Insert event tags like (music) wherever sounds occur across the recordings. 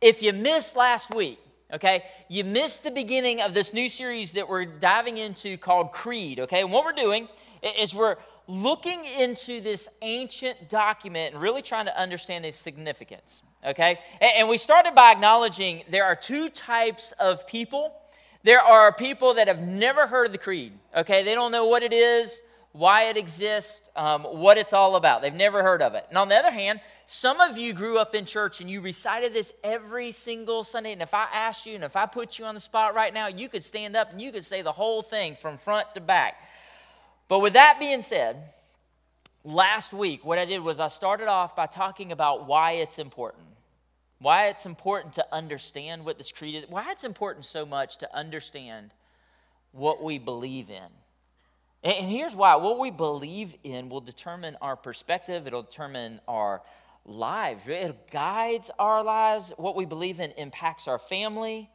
If you missed last week, okay, you missed the beginning of this new series that we're diving into called Creed, okay? And what we're doing is we're looking into this ancient document and really trying to understand its significance, okay? And we started by acknowledging there are two types of people. There are people that have never heard of the creed, okay? They don't know what it is, why it exists, um, what it's all about. They've never heard of it. And on the other hand, some of you grew up in church and you recited this every single Sunday. And if I asked you and if I put you on the spot right now, you could stand up and you could say the whole thing from front to back. But with that being said, last week, what I did was I started off by talking about why it's important. Why it's important to understand what this creed is, why it's important so much to understand what we believe in. And here's why what we believe in will determine our perspective, it'll determine our lives. It guides our lives. What we believe in impacts our family.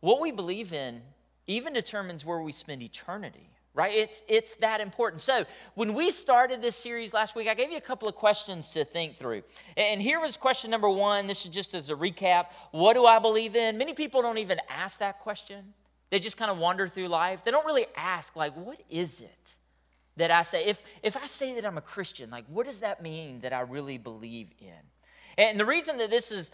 What we believe in even determines where we spend eternity, right? It's, it's that important. So, when we started this series last week, I gave you a couple of questions to think through. And here was question number one. This is just as a recap What do I believe in? Many people don't even ask that question, they just kind of wander through life. They don't really ask, like, what is it? That I say, if, if I say that I'm a Christian, like what does that mean that I really believe in? And the reason that this is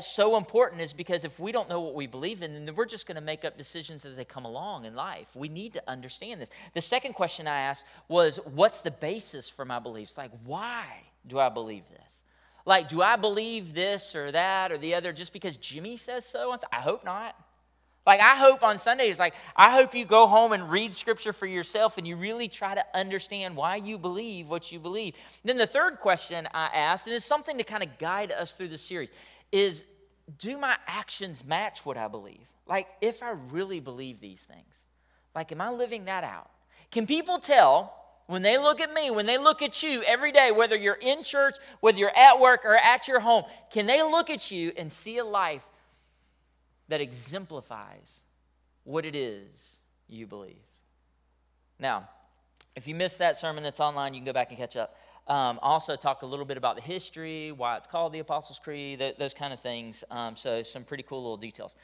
so important is because if we don't know what we believe in, then we're just going to make up decisions as they come along in life. We need to understand this. The second question I asked was, What's the basis for my beliefs? Like, why do I believe this? Like, do I believe this or that or the other just because Jimmy says so? I hope not. Like, I hope on Sundays, like, I hope you go home and read scripture for yourself and you really try to understand why you believe what you believe. Then the third question I asked, and it's something to kind of guide us through the series, is do my actions match what I believe? Like, if I really believe these things, like, am I living that out? Can people tell when they look at me, when they look at you every day, whether you're in church, whether you're at work or at your home, can they look at you and see a life that exemplifies what it is you believe. Now, if you missed that sermon that's online, you can go back and catch up. Um, also, talk a little bit about the history, why it's called the Apostles' Creed, th- those kind of things. Um, so, some pretty cool little details.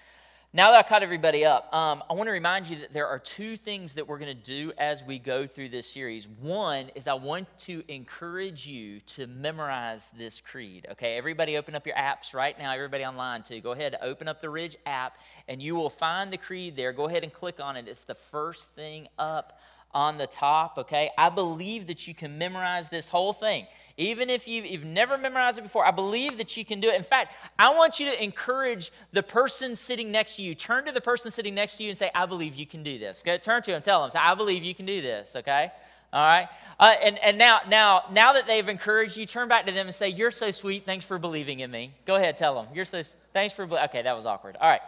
Now that I caught everybody up, um, I want to remind you that there are two things that we're going to do as we go through this series. One is I want to encourage you to memorize this creed. Okay, everybody open up your apps right now, everybody online too. Go ahead, open up the Ridge app, and you will find the creed there. Go ahead and click on it. It's the first thing up on the top, okay? I believe that you can memorize this whole thing. Even if you've, never memorized it before, I believe that you can do it. In fact, I want you to encourage the person sitting next to you. Turn to the person sitting next to you and say, I believe you can do this. Okay? Turn to him, tell him, I believe you can do this, okay? All right? Uh, and and now, now, now that they've encouraged you, turn back to them and say, You're so sweet. Thanks for believing in me. Go ahead, tell them. You're so, thanks for, okay, that was awkward. All right.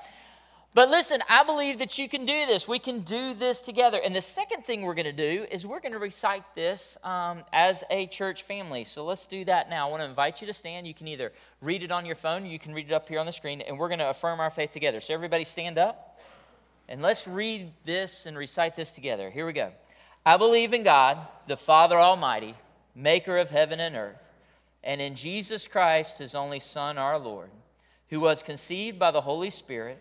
But listen, I believe that you can do this. We can do this together. And the second thing we're going to do is we're going to recite this um, as a church family. So let's do that now. I want to invite you to stand. You can either read it on your phone, you can read it up here on the screen, and we're going to affirm our faith together. So everybody stand up, and let's read this and recite this together. Here we go. I believe in God, the Father Almighty, maker of heaven and earth, and in Jesus Christ, his only Son, our Lord, who was conceived by the Holy Spirit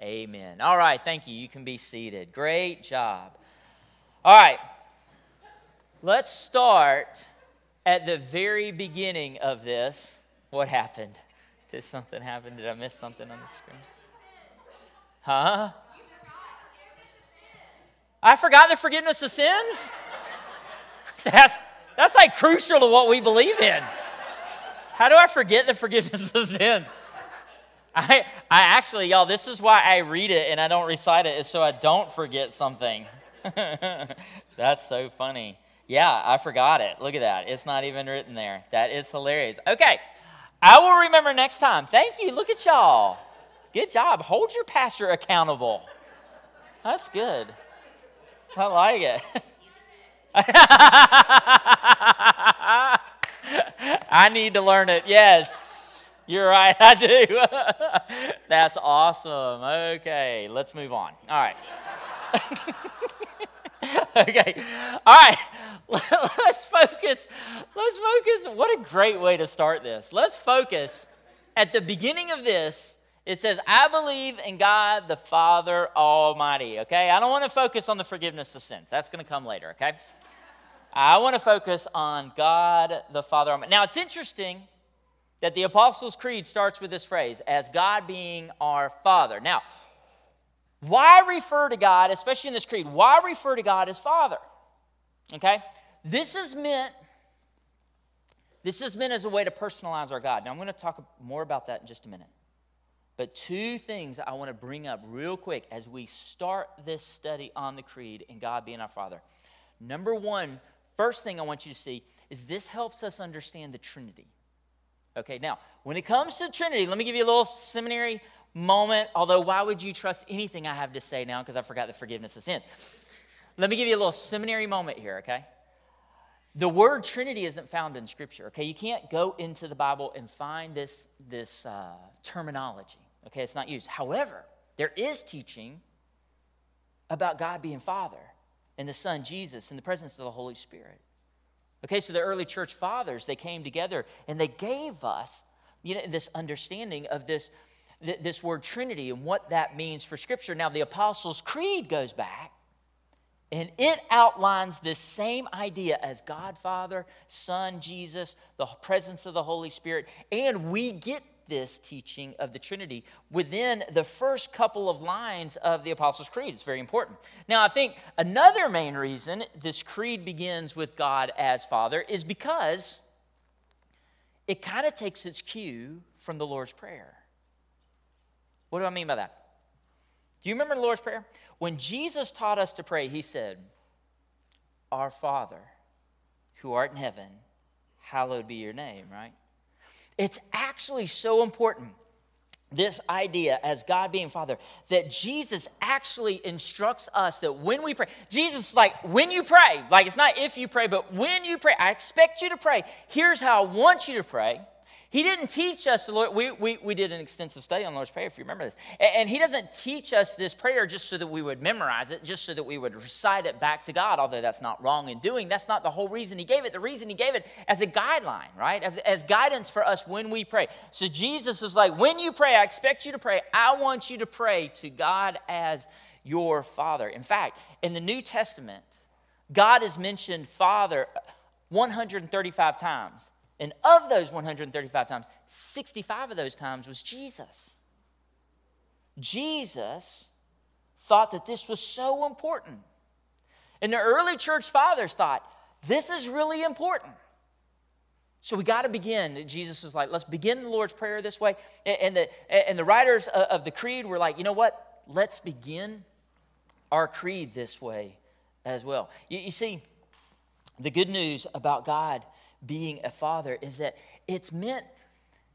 Amen. All right, thank you. You can be seated. Great job. All right, let's start at the very beginning of this. What happened? Did something happen? Did I miss something on the screen? Huh? I forgot the forgiveness of sins? (laughs) That's, that's like crucial to what we believe in. How do I forget the forgiveness of sins? I, I actually, y'all, this is why I read it and I don't recite it, is so I don't forget something. (laughs) That's so funny. Yeah, I forgot it. Look at that. It's not even written there. That is hilarious. Okay, I will remember next time. Thank you. Look at y'all. Good job. Hold your pastor accountable. That's good. I like it. (laughs) I need to learn it. Yes, you're right. (laughs) I do. That's awesome. Okay, let's move on. All right. (laughs) okay. All right. (laughs) Let's focus. Let's focus. What a great way to start this. Let's focus at the beginning of this. It says, I believe in God the Father Almighty. Okay. I don't want to focus on the forgiveness of sins. That's going to come later. Okay. I want to focus on God the Father Almighty. Now, it's interesting that the Apostles' Creed starts with this phrase, as God being our Father. Now, why refer to God, especially in this creed, why refer to God as Father? Okay? This is meant this is meant as a way to personalize our God. Now I'm going to talk more about that in just a minute. But two things I want to bring up real quick as we start this study on the creed and God being our Father. Number one, first thing I want you to see is this helps us understand the Trinity. Okay, now, when it comes to Trinity, let me give you a little seminary moment. Although, why would you trust anything I have to say now? Because I forgot the forgiveness of sins. Let me give you a little seminary moment here, okay? The word Trinity isn't found in Scripture, okay? You can't go into the Bible and find this, this uh, terminology, okay? It's not used. However, there is teaching about God being Father and the Son, Jesus, in the presence of the Holy Spirit. Okay, so the early church fathers, they came together and they gave us you know, this understanding of this th- this word Trinity and what that means for Scripture. Now, the Apostles' Creed goes back and it outlines this same idea as God Father, Son, Jesus, the presence of the Holy Spirit, and we get this teaching of the Trinity within the first couple of lines of the Apostles' Creed. It's very important. Now, I think another main reason this creed begins with God as Father is because it kind of takes its cue from the Lord's Prayer. What do I mean by that? Do you remember the Lord's Prayer? When Jesus taught us to pray, he said, Our Father, who art in heaven, hallowed be your name, right? It's actually so important, this idea as God being Father, that Jesus actually instructs us that when we pray, Jesus, like, when you pray, like, it's not if you pray, but when you pray, I expect you to pray. Here's how I want you to pray. He didn't teach us the Lord. We, we, we did an extensive study on Lord's Prayer, if you remember this. And, and He doesn't teach us this prayer just so that we would memorize it, just so that we would recite it back to God, although that's not wrong in doing. That's not the whole reason He gave it. The reason He gave it as a guideline, right? As, as guidance for us when we pray. So Jesus is like, when you pray, I expect you to pray. I want you to pray to God as your Father. In fact, in the New Testament, God is mentioned Father 135 times. And of those 135 times, 65 of those times was Jesus. Jesus thought that this was so important. And the early church fathers thought, this is really important. So we got to begin. Jesus was like, let's begin the Lord's Prayer this way. And the, and the writers of the creed were like, you know what? Let's begin our creed this way as well. You, you see, the good news about God being a father is that it's meant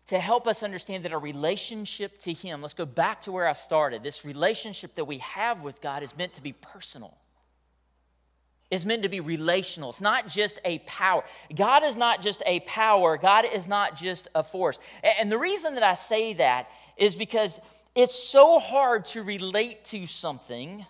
to help us understand that our relationship to Him, let's go back to where I started. This relationship that we have with God is meant to be personal. It's meant to be relational. It's not just a power. God is not just a power. God is not just a force. And the reason that I say that is because it's so hard to relate to something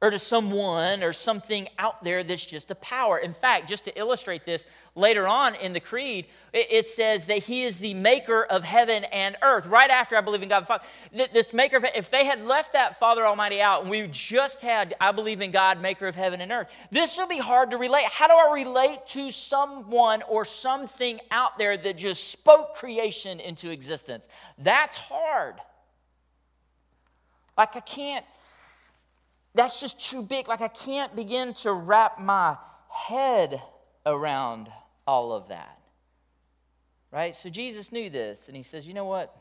or to someone or something out there that's just a power. In fact, just to illustrate this, later on in the Creed, it says that He is the maker of heaven and earth. Right after I believe in God the Father, this maker of if they had left that Father Almighty out and we just had I believe in God, maker of heaven and earth, this would be hard to relate. How do I relate to someone or something out there that just spoke creation into existence? That's hard. Like I can't that's just too big. Like I can't begin to wrap my head around all of that. Right? So Jesus knew this, and he says, you know what?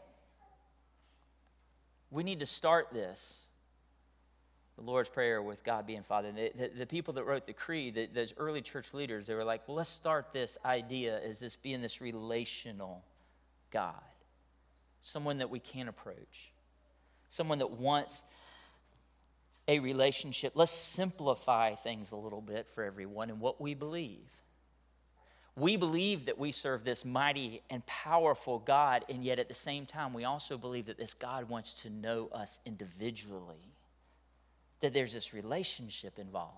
We need to start this. The Lord's Prayer with God being Father. The, the, the people that wrote the creed, the, those early church leaders, they were like, well, let's start this idea as this being this relational God. Someone that we can approach. Someone that wants a relationship. Let's simplify things a little bit for everyone and what we believe. We believe that we serve this mighty and powerful God, and yet at the same time, we also believe that this God wants to know us individually, that there's this relationship involved.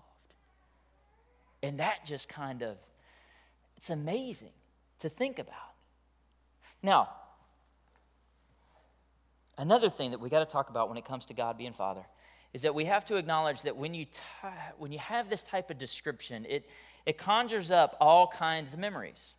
And that just kind of, it's amazing to think about. Now, another thing that we got to talk about when it comes to God being Father is that we have to acknowledge that when you, t- when you have this type of description, it, it conjures up all kinds of memories.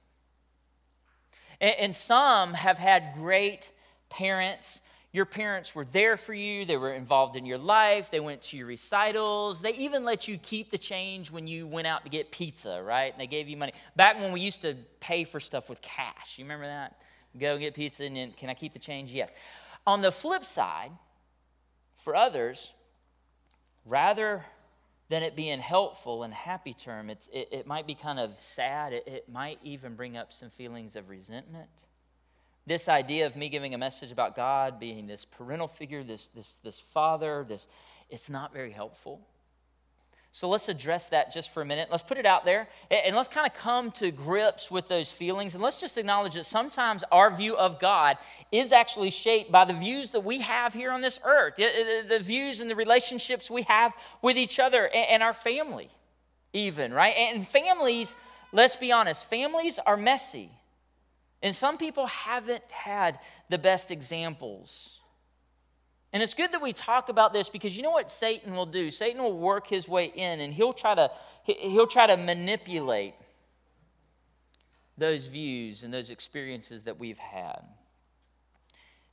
And, and some have had great parents. Your parents were there for you, they were involved in your life, they went to your recitals, they even let you keep the change when you went out to get pizza, right? And they gave you money. Back when we used to pay for stuff with cash, you remember that? Go get pizza and then, can I keep the change? Yes. On the flip side, for others, rather than it being helpful and happy term, it's, it, it might be kind of sad. It, it might even bring up some feelings of resentment. This idea of me giving a message about God being this parental figure, this, this, this father, this, it's not very helpful. So let's address that just for a minute. Let's put it out there and let's kind of come to grips with those feelings. And let's just acknowledge that sometimes our view of God is actually shaped by the views that we have here on this earth, the views and the relationships we have with each other and our family, even, right? And families, let's be honest, families are messy. And some people haven't had the best examples and it's good that we talk about this because you know what Satan will do? Satan will work his way in and he'll try to he'll try to manipulate those views and those experiences that we've had.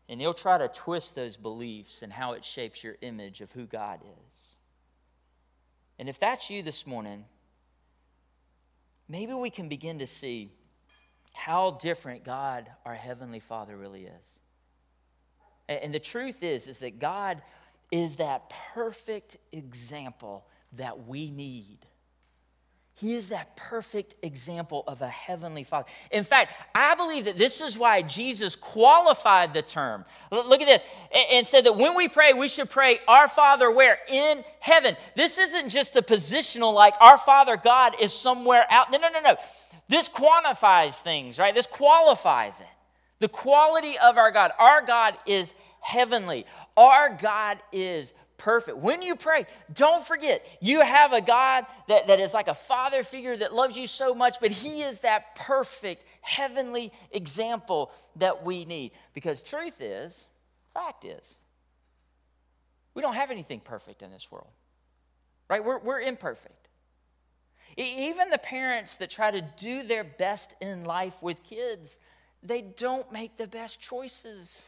And he'll try to twist those beliefs and how it shapes your image of who God is. And if that's you this morning, maybe we can begin to see how different God, our Heavenly Father, really is. And the truth is, is that God is that perfect example that we need. He is that perfect example of a heavenly father. In fact, I believe that this is why Jesus qualified the term. Look at this and said that when we pray, we should pray, Our Father, where? In heaven. This isn't just a positional like our Father God is somewhere out. No, no, no, no. This quantifies things, right? This qualifies it. The quality of our God. Our God is heavenly. Our God is perfect. When you pray, don't forget you have a God that, that is like a father figure that loves you so much, but He is that perfect heavenly example that we need. Because truth is, fact is, we don't have anything perfect in this world, right? We're, we're imperfect. Even the parents that try to do their best in life with kids, they don't make the best choices.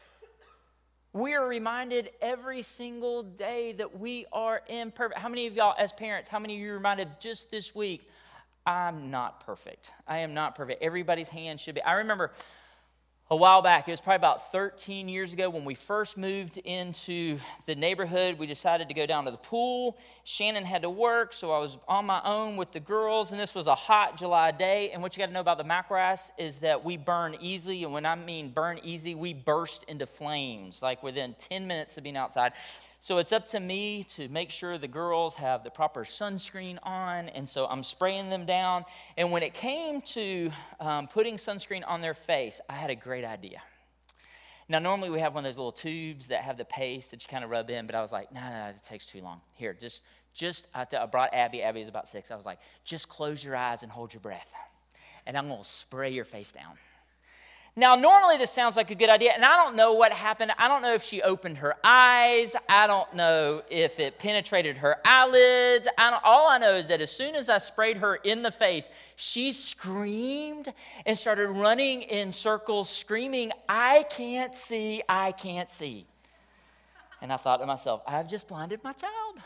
We are reminded every single day that we are imperfect. How many of y'all, as parents, how many of you reminded just this week, I'm not perfect? I am not perfect. Everybody's hand should be. I remember a while back, it was probably about 13 years ago when we first moved into the neighborhood. We decided to go down to the pool. Shannon had to work, so I was on my own with the girls, and this was a hot July day. And what you got to know about the McElraths is that we burn easily, and when I mean burn easy, we burst into flames like within 10 minutes of being outside. So it's up to me to make sure the girls have the proper sunscreen on. And so I'm spraying them down. And when it came to um, putting sunscreen on their face, I had a great idea. Now, normally we have one of those little tubes that have the paste that you kind of rub in, but I was like, no, no, no, it takes too long. Here, just, just, I, I brought Abby. Abby is about six. I was like, just close your eyes and hold your breath. And I'm going to spray your face down. Now, normally this sounds like a good idea, and I don't know what happened. I don't know if she opened her eyes. I don't know if it penetrated her eyelids. I all I know is that as soon as I sprayed her in the face, she screamed and started running in circles, screaming, I can't see, I can't see. And I thought to myself, I've just blinded my child.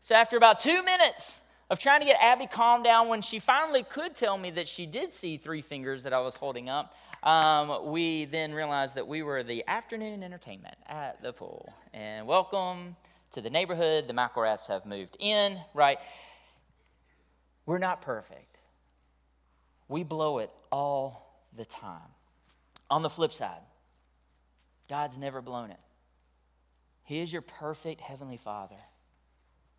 So after about two minutes, of trying to get Abby calmed down when she finally could tell me that she did see three fingers that I was holding up. Um, we then realized that we were the afternoon entertainment at the pool. And welcome to the neighborhood. The McElraths have moved in, right? We're not perfect. We blow it all the time. On the flip side, God's never blown it. He is your perfect Heavenly Father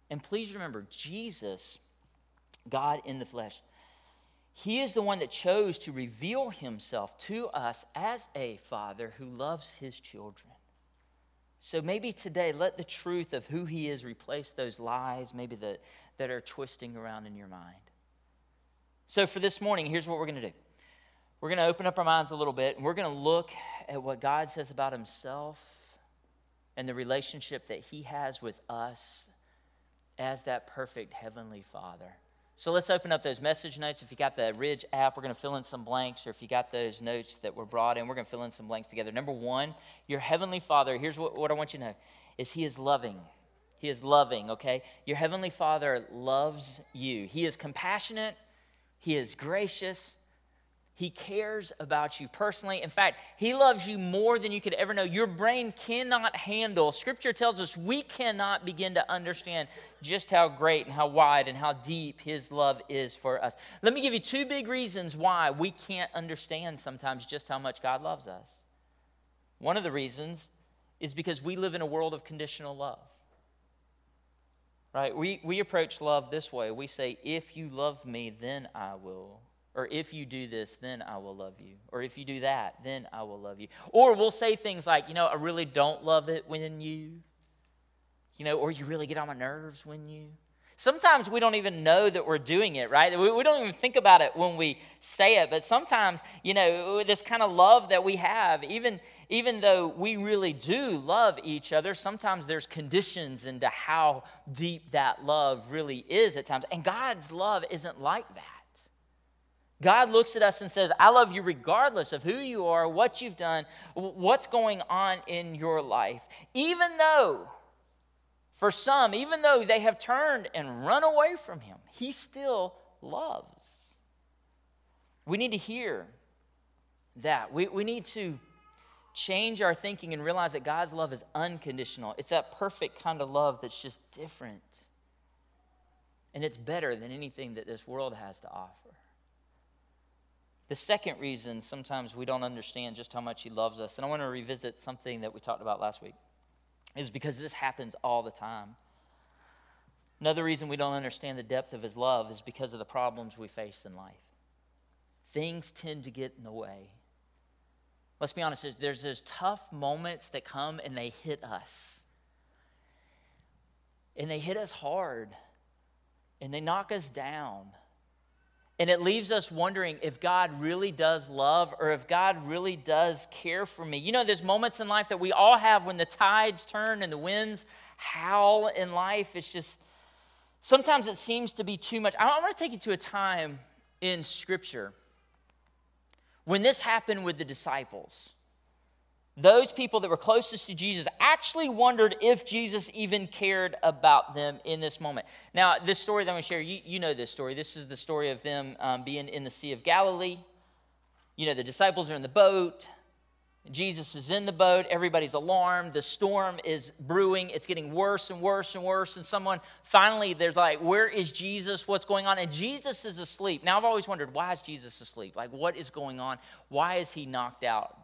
And please remember, Jesus, God in the flesh, he is the one that chose to reveal himself to us as a father who loves his children. So maybe today, let the truth of who he is replace those lies, maybe that, that are twisting around in your mind. So for this morning, here's what we're going to do we're going to open up our minds a little bit, and we're going to look at what God says about himself and the relationship that he has with us as that perfect heavenly father. So let's open up those message notes. If you got the Ridge app, we're going to fill in some blanks, or if you got those notes that were brought in, we're going to fill in some blanks together. Number one, your heavenly Father, here's what, what I want you to know, is He is loving. He is loving, okay? Your heavenly Father loves you. He is compassionate, He is gracious, he cares about you personally. In fact, He loves you more than you could ever know. Your brain cannot handle. Scripture tells us we cannot begin to understand just how great and how wide and how deep His love is for us. Let me give you two big reasons why we can't understand sometimes just how much God loves us. One of the reasons is because we live in a world of conditional love. Right? We, we approach love this way. We say, If you love me, then I will or if you do this, then I will love you. Or if you do that, then I will love you. Or we'll say things like, you know, I really don't love it when you, you know, or you really get on my nerves when you. Sometimes we don't even know that we're doing it, right? We, we don't even think about it when we say it. But sometimes, you know, this kind of love that we have, even, even though we really do love each other, sometimes there's conditions into how deep that love really is at times. And God's love isn't like that. God looks at us and says, I love you regardless of who you are, what you've done, what's going on in your life. Even though, for some, even though they have turned and run away from Him, He still loves. We need to hear that. We, we need to change our thinking and realize that God's love is unconditional. It's that perfect kind of love that's just different. And it's better than anything that this world has to offer. The second reason sometimes we don't understand just how much He loves us, and I want to revisit something that we talked about last week, is because this happens all the time. Another reason we don't understand the depth of His love is because of the problems we face in life. Things tend to get in the way. Let's be honest, there's those tough moments that come and they hit us. And they hit us hard. And they knock us down. And it leaves us wondering if God really does love or if God really does care for me. You know, there's moments in life that we all have when the tides turn and the winds howl in life. It's just, sometimes it seems to be too much. I want to take you to a time in Scripture when this happened with the disciples those people that were closest to Jesus actually wondered if Jesus even cared about them in this moment. Now, this story that I'm going to share, you, you know this story. This is the story of them um, being in the Sea of Galilee. You know, the disciples are in the boat. Jesus is in the boat. Everybody's alarmed. The storm is brewing. It's getting worse and worse and worse. And someone finally, there's like, Where is Jesus? What's going on? And Jesus is asleep. Now, I've always wondered, why is Jesus asleep? Like, what is going on? Why is he knocked out?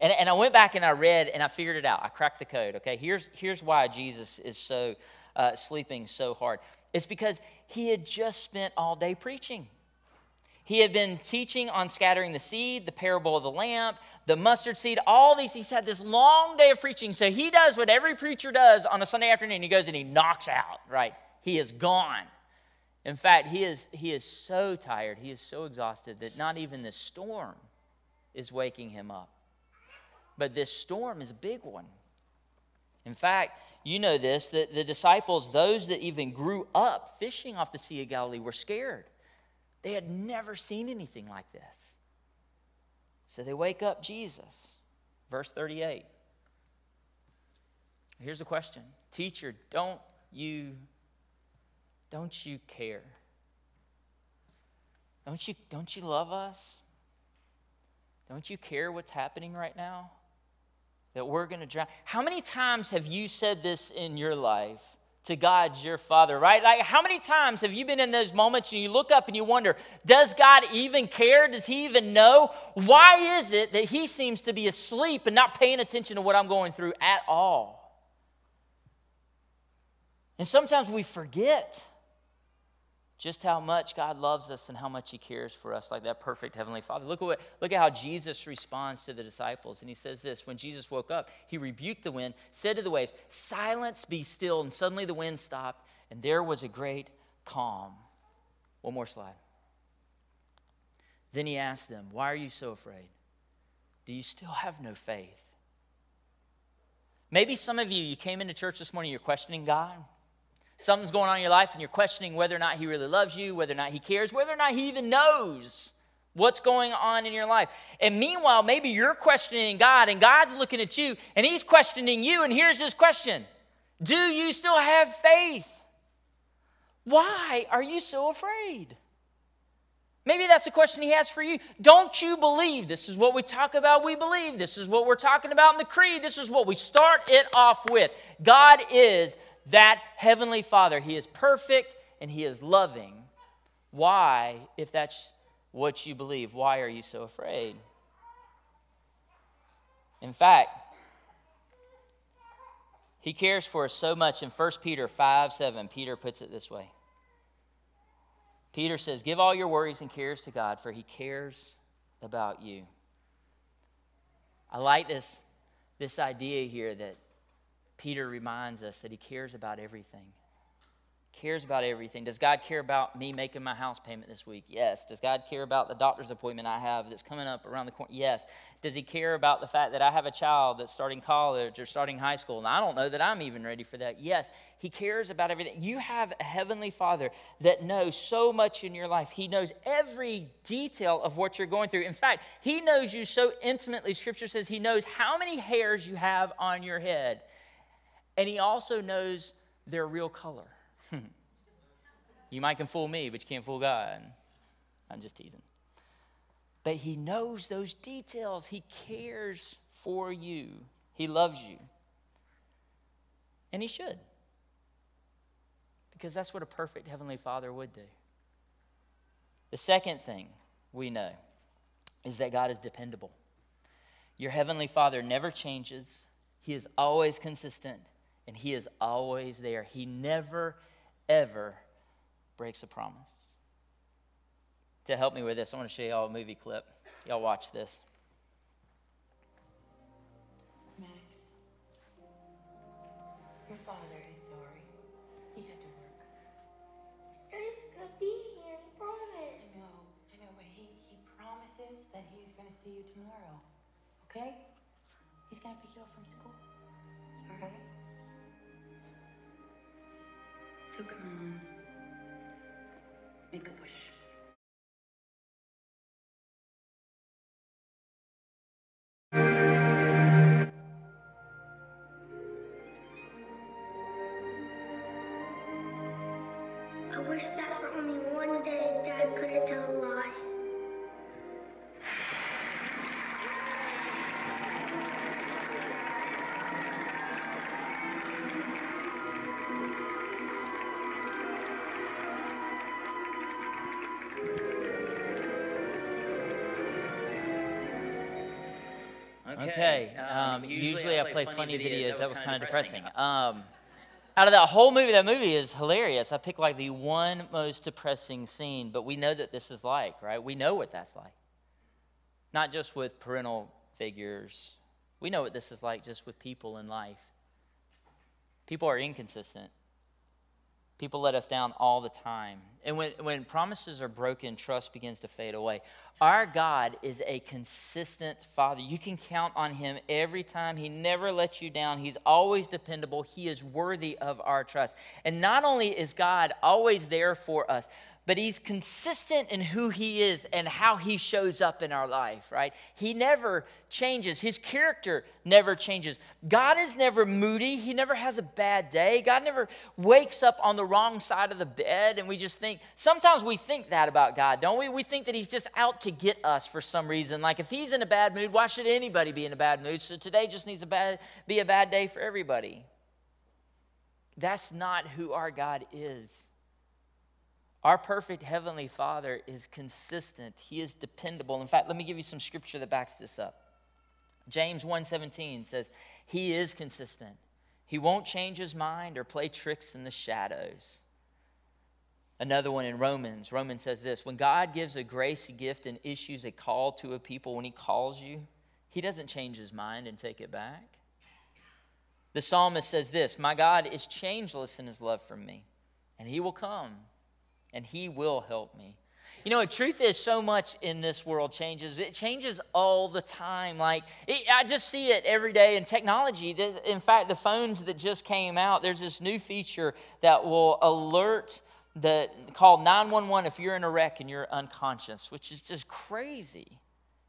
And, and I went back and I read and I figured it out. I cracked the code, okay? Here's, here's why Jesus is so uh, sleeping so hard. It's because he had just spent all day preaching. He had been teaching on scattering the seed, the parable of the lamp, the mustard seed, all these. He's had this long day of preaching. So he does what every preacher does on a Sunday afternoon. He goes and he knocks out, right? He is gone. In fact, he is, he is so tired, he is so exhausted that not even the storm is waking him up. But this storm is a big one. In fact, you know this that the disciples, those that even grew up fishing off the Sea of Galilee, were scared. They had never seen anything like this. So they wake up Jesus. Verse 38. Here's a question Teacher, don't you don't you care? Don't you don't you love us? Don't you care what's happening right now? That we're going to drown. How many times have you said this in your life to God, your Father, right? Like, how many times have you been in those moments and you look up and you wonder, does God even care? Does He even know? Why is it that He seems to be asleep and not paying attention to what I'm going through at all? And sometimes we forget just how much God loves us and how much He cares for us, like that perfect Heavenly Father. Look at, what, look at how Jesus responds to the disciples. And He says this When Jesus woke up, He rebuked the wind, said to the waves, Silence, be still. And suddenly the wind stopped, and there was a great calm. One more slide. Then He asked them, Why are you so afraid? Do you still have no faith? Maybe some of you, you came into church this morning, you're questioning God. Something's going on in your life and you're questioning whether or not He really loves you, whether or not He cares, whether or not He even knows what's going on in your life. And meanwhile, maybe you're questioning God and God's looking at you and He's questioning you. And here's His question Do you still have faith? Why are you so afraid? Maybe that's a question he has for you. Don't you believe? This is what we talk about. We believe. This is what we're talking about in the creed. This is what we start it off with. God is that Heavenly Father. He is perfect and He is loving. Why, if that's what you believe, why are you so afraid? In fact, He cares for us so much. In 1 Peter 5 7, Peter puts it this way Peter says, Give all your worries and cares to God, for He cares about you. I like this, this idea here that Peter reminds us that he cares about everything. Cares about everything. Does God care about me making my house payment this week? Yes. Does God care about the doctor's appointment I have that's coming up around the corner? Yes. Does He care about the fact that I have a child that's starting college or starting high school and I don't know that I'm even ready for that? Yes. He cares about everything. You have a Heavenly Father that knows so much in your life. He knows every detail of what you're going through. In fact, He knows you so intimately. Scripture says He knows how many hairs you have on your head. And he also knows their real color. (laughs) you might can fool me, but you can't fool God. I'm just teasing. But he knows those details. He cares for you. He loves you. And he should. Because that's what a perfect Heavenly Father would do. The second thing we know is that God is dependable. Your Heavenly Father never changes, He is always consistent, and He is always there. He never, ever breaks a promise. To help me with this, I want to show you all a movie clip. Y'all watch this. Max, your father is sorry. He had to work. He said he was gonna be here. He promised. I know, I know, but he, he promises that he's gonna see you tomorrow. Okay? He's gonna pick you up from school. Alright? So come on. Make a wish. Okay. Um, usually, I play funny videos. That was kind of depressing. Um, out of that whole movie, that movie is hilarious. I picked like the one most depressing scene, but we know that this is like, right? We know what that's like. Not just with parental figures, we know what this is like just with people in life. People are inconsistent. People let us down all the time. And when, when promises are broken, trust begins to fade away. Our God is a consistent Father. You can count on Him every time. He never lets you down. He's always dependable. He is worthy of our trust. And not only is God always there for us, but he's consistent in who he is and how he shows up in our life, right? He never changes. His character never changes. God is never moody. He never has a bad day. God never wakes up on the wrong side of the bed and we just think, sometimes we think that about God, don't we? We think that he's just out to get us for some reason. Like if he's in a bad mood, why should anybody be in a bad mood? So today just needs to be a bad day for everybody. That's not who our God is. Our perfect heavenly Father is consistent. He is dependable. In fact, let me give you some scripture that backs this up. James 1:17 says, "He is consistent. He won't change his mind or play tricks in the shadows. Another one in Romans. Romans says this When God gives a grace gift and issues a call to a people, when he calls you, he doesn't change his mind and take it back. The psalmist says this My God is changeless in his love for me, and he will come and he will help me. You know, the truth is, so much in this world changes. It changes all the time. Like, it, I just see it every day in technology. In fact, the phones that just came out, there's this new feature that will alert the call 911 if you're in a wreck and you're unconscious, which is just crazy.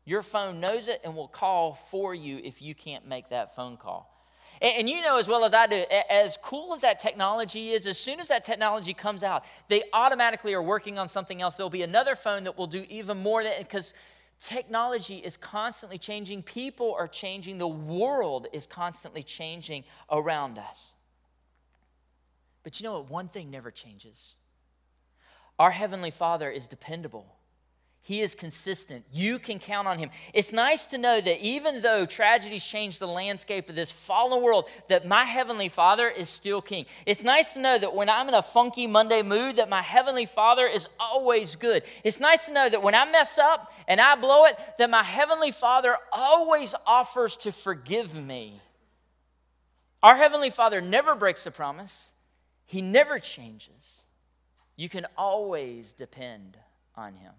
Your phone knows it and will call for you if you can't make that phone call. And, you know as well as I do, as cool as that technology is, as soon as that technology comes out, they automatically are working on something else. There'll be another phone that will do even more because technology is constantly changing. People are changing. The world is constantly changing around us. But you know what? One thing never changes. Our Heavenly Father is dependable. He is consistent. You can count on him. It's nice to know that even though tragedies change the landscape of this fallen world, that my heavenly Father is still king. It's nice to know that when I'm in a funky Monday mood, that my heavenly Father is always good. It's nice to know that when I mess up and I blow it, that my heavenly Father always offers to forgive me. Our heavenly Father never breaks a promise. He never changes. You can always depend on him.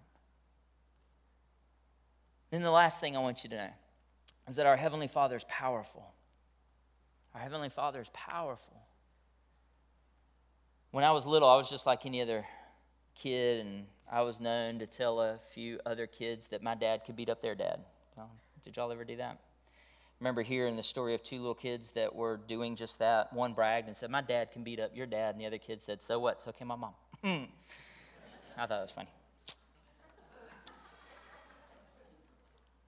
Then the last thing I want you to know is that our Heavenly Father is powerful. Our Heavenly Father is powerful. When I was little, I was just like any other kid, and I was known to tell a few other kids that my dad could beat up their dad. Did y'all ever do that? remember hearing the story of two little kids that were doing just that. One bragged and said, My dad can beat up your dad. And the other kid said, So what? So can my mom. (laughs) I thought it was funny.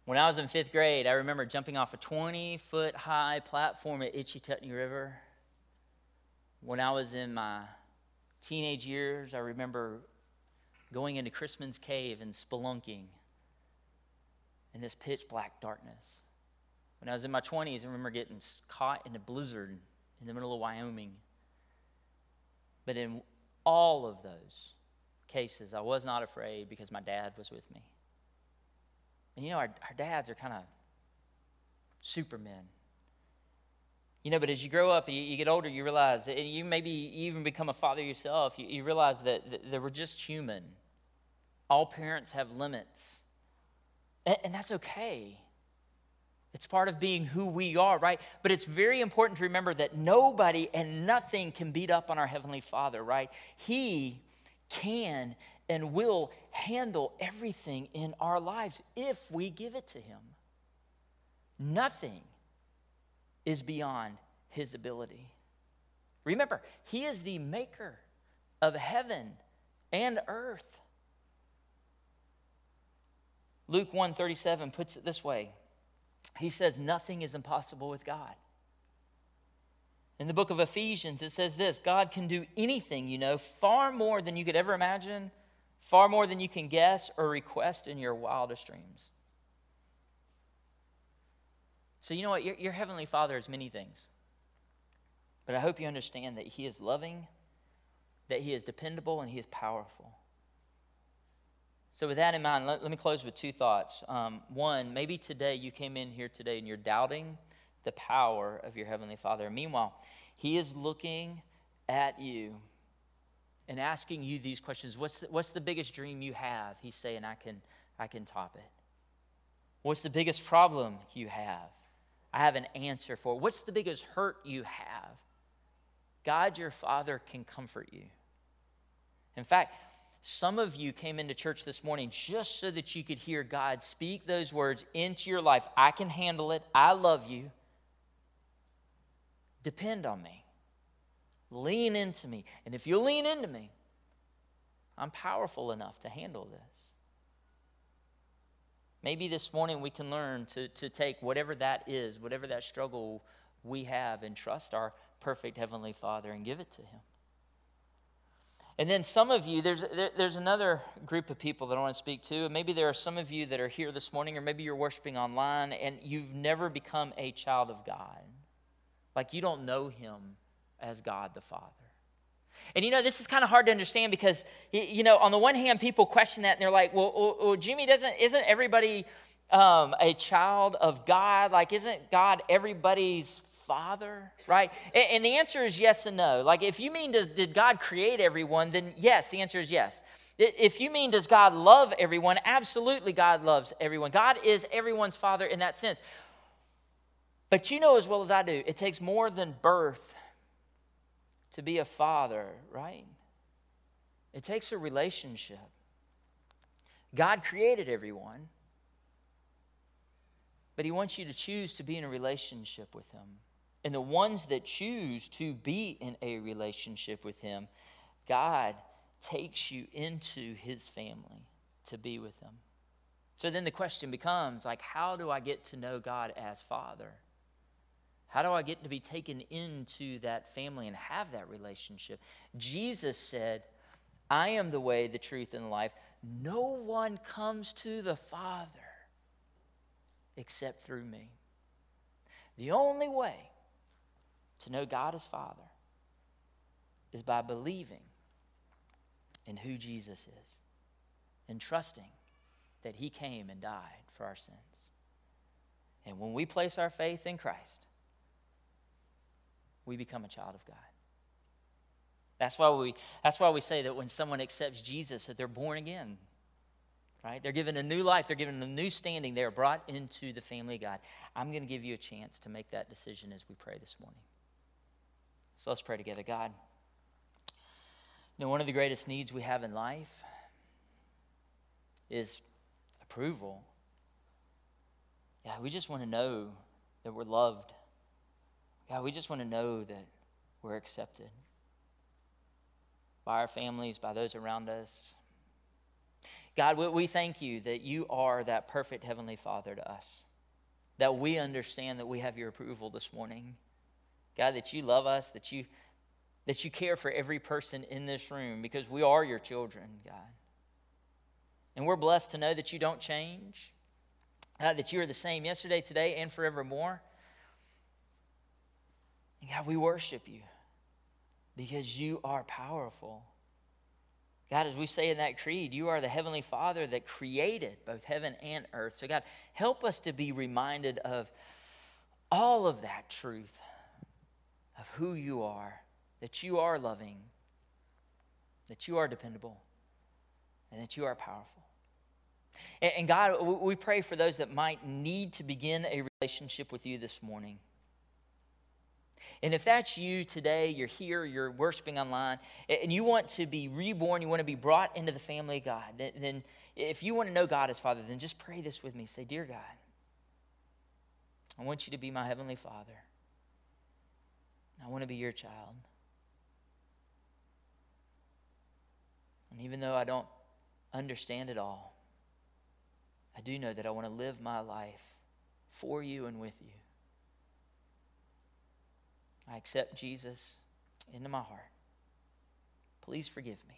When I was in fifth grade, I remember jumping off a 20 foot high platform at Itchy Tutney River. When I was in my teenage years, I remember going into Christman's Cave and spelunking in this pitch black darkness. When I was in my 20s, I remember getting caught in a blizzard in the middle of Wyoming. But in all of those cases, I was not afraid because my dad was with me. And you know, our, our dads are kind of supermen. You know, but as you grow up, you, you, get older, you realize, and you maybe even become a father yourself, you, you realize that, that, that, we're just human. All parents have limits. And, and that's okay. It's part of being who we are, right? But it's very important to remember that nobody and nothing can beat up on our Heavenly Father, right? He can and will handle everything in our lives if we give it to Him. Nothing is beyond His ability. Remember, He is the maker of heaven and earth. Luke 137 puts it this way. He says nothing is impossible with God. In the book of Ephesians, it says this God can do anything, you know, far more than you could ever imagine far more than you can guess or request in your wildest dreams. So, you know what? Your, your, Heavenly Father is many things. But I hope you understand that He is loving, that He is dependable, and He is powerful. So, with that in mind, let, let me close with two thoughts. Um, one, maybe today you came in here today and you're doubting the power of your Heavenly Father. Meanwhile, He is looking at you and asking you these questions. What's the, what's the biggest dream you have? He's saying, I can, I can top it. What's the biggest problem you have? I have an answer for. What's the biggest hurt you have? God, your Father, can comfort you. In fact, some of you came into church this morning just so that you could hear God speak those words into your life. I can handle it. I love you. Depend on me. Lean into me. And if you lean into me, I'm powerful enough to handle this. Maybe this morning we can learn to, to take whatever that is, whatever that struggle we have, and trust our perfect Heavenly Father and give it to Him. And then some of you, there's, there, there's another group of people that I want to speak to. Maybe there are some of you that are here this morning, or maybe you're worshiping online and you've never become a child of God. like you don't know him as God the Father. And you know, this is kind of hard to understand because, you know, on the one hand, people question that and they're like, well, well Jimmy, doesn't, isn't everybody um, a child of God? Like, isn't God everybody's father, right? And, and the answer is yes and no. Like, if you mean, does, did God create everyone, then yes, the answer is yes. If you mean, does God love everyone? Absolutely, God loves everyone. God is everyone's father in that sense. But you know as well as I do, it takes more than birth to be a father, right? It takes a relationship. God created everyone, but He wants you to choose to be in a relationship with Him. And the ones that choose to be in a relationship with Him, God takes you into His family to be with Him. So then the question becomes like, how do I get to know God as Father? How do I get to be taken into that family and have that relationship? Jesus said, I am the way, the truth, and the life. No one comes to the Father except through me. The only way to know God as Father is by believing in who Jesus is and trusting that He came and died for our sins. And when we place our faith in Christ, we become a child of God. That's why we, that's why we say that when someone accepts Jesus, that they're born again. Right? They're given a new life. They're given a new standing. They are brought into the family of God. I'm going to give you a chance to make that decision as we pray this morning. So let's pray together. God, you know, one of the greatest needs we have in life is approval. Yeah, we just want to know that we're loved. God, we just want to know that we're accepted by our families, by those around us. God, we thank you that you are that perfect Heavenly Father to us, that we understand that we have your approval this morning. God, that you love us, that you, that you care for every person in this room because we are your children, God. And we're blessed to know that you don't change, God, that you are the same yesterday, today, and forevermore. God, we worship you because you are powerful. God, as we say in that creed, you are the Heavenly Father that created both heaven and earth. So, God, help us to be reminded of all of that truth of who you are, that you are loving, that you are dependable, and that you are powerful. And, and God, we pray for those that might need to begin a relationship with you this morning. And if that's you today, you're here, you're worshiping online, and you want to be reborn, you want to be brought into the family of God, then, if you want to know God as Father, then just pray this with me. Say, Dear God, I want you to be my Heavenly Father. I want to be your child. And even though I don't understand it all, I do know that I want to live my life for you and with you. I accept Jesus into my heart. Please forgive me.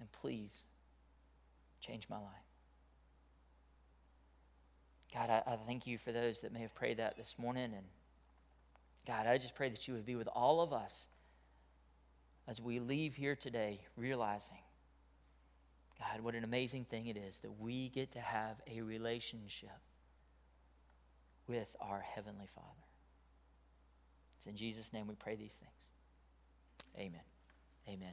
And please change my life. God, I, I, thank you for those that may have prayed that this morning. And God, I just pray that you would be with all of us as we leave here today realizing, God, what an amazing thing it is that we get to have a relationship with our Heavenly Father. It's in Jesus' name we pray these things. Amen. Amen.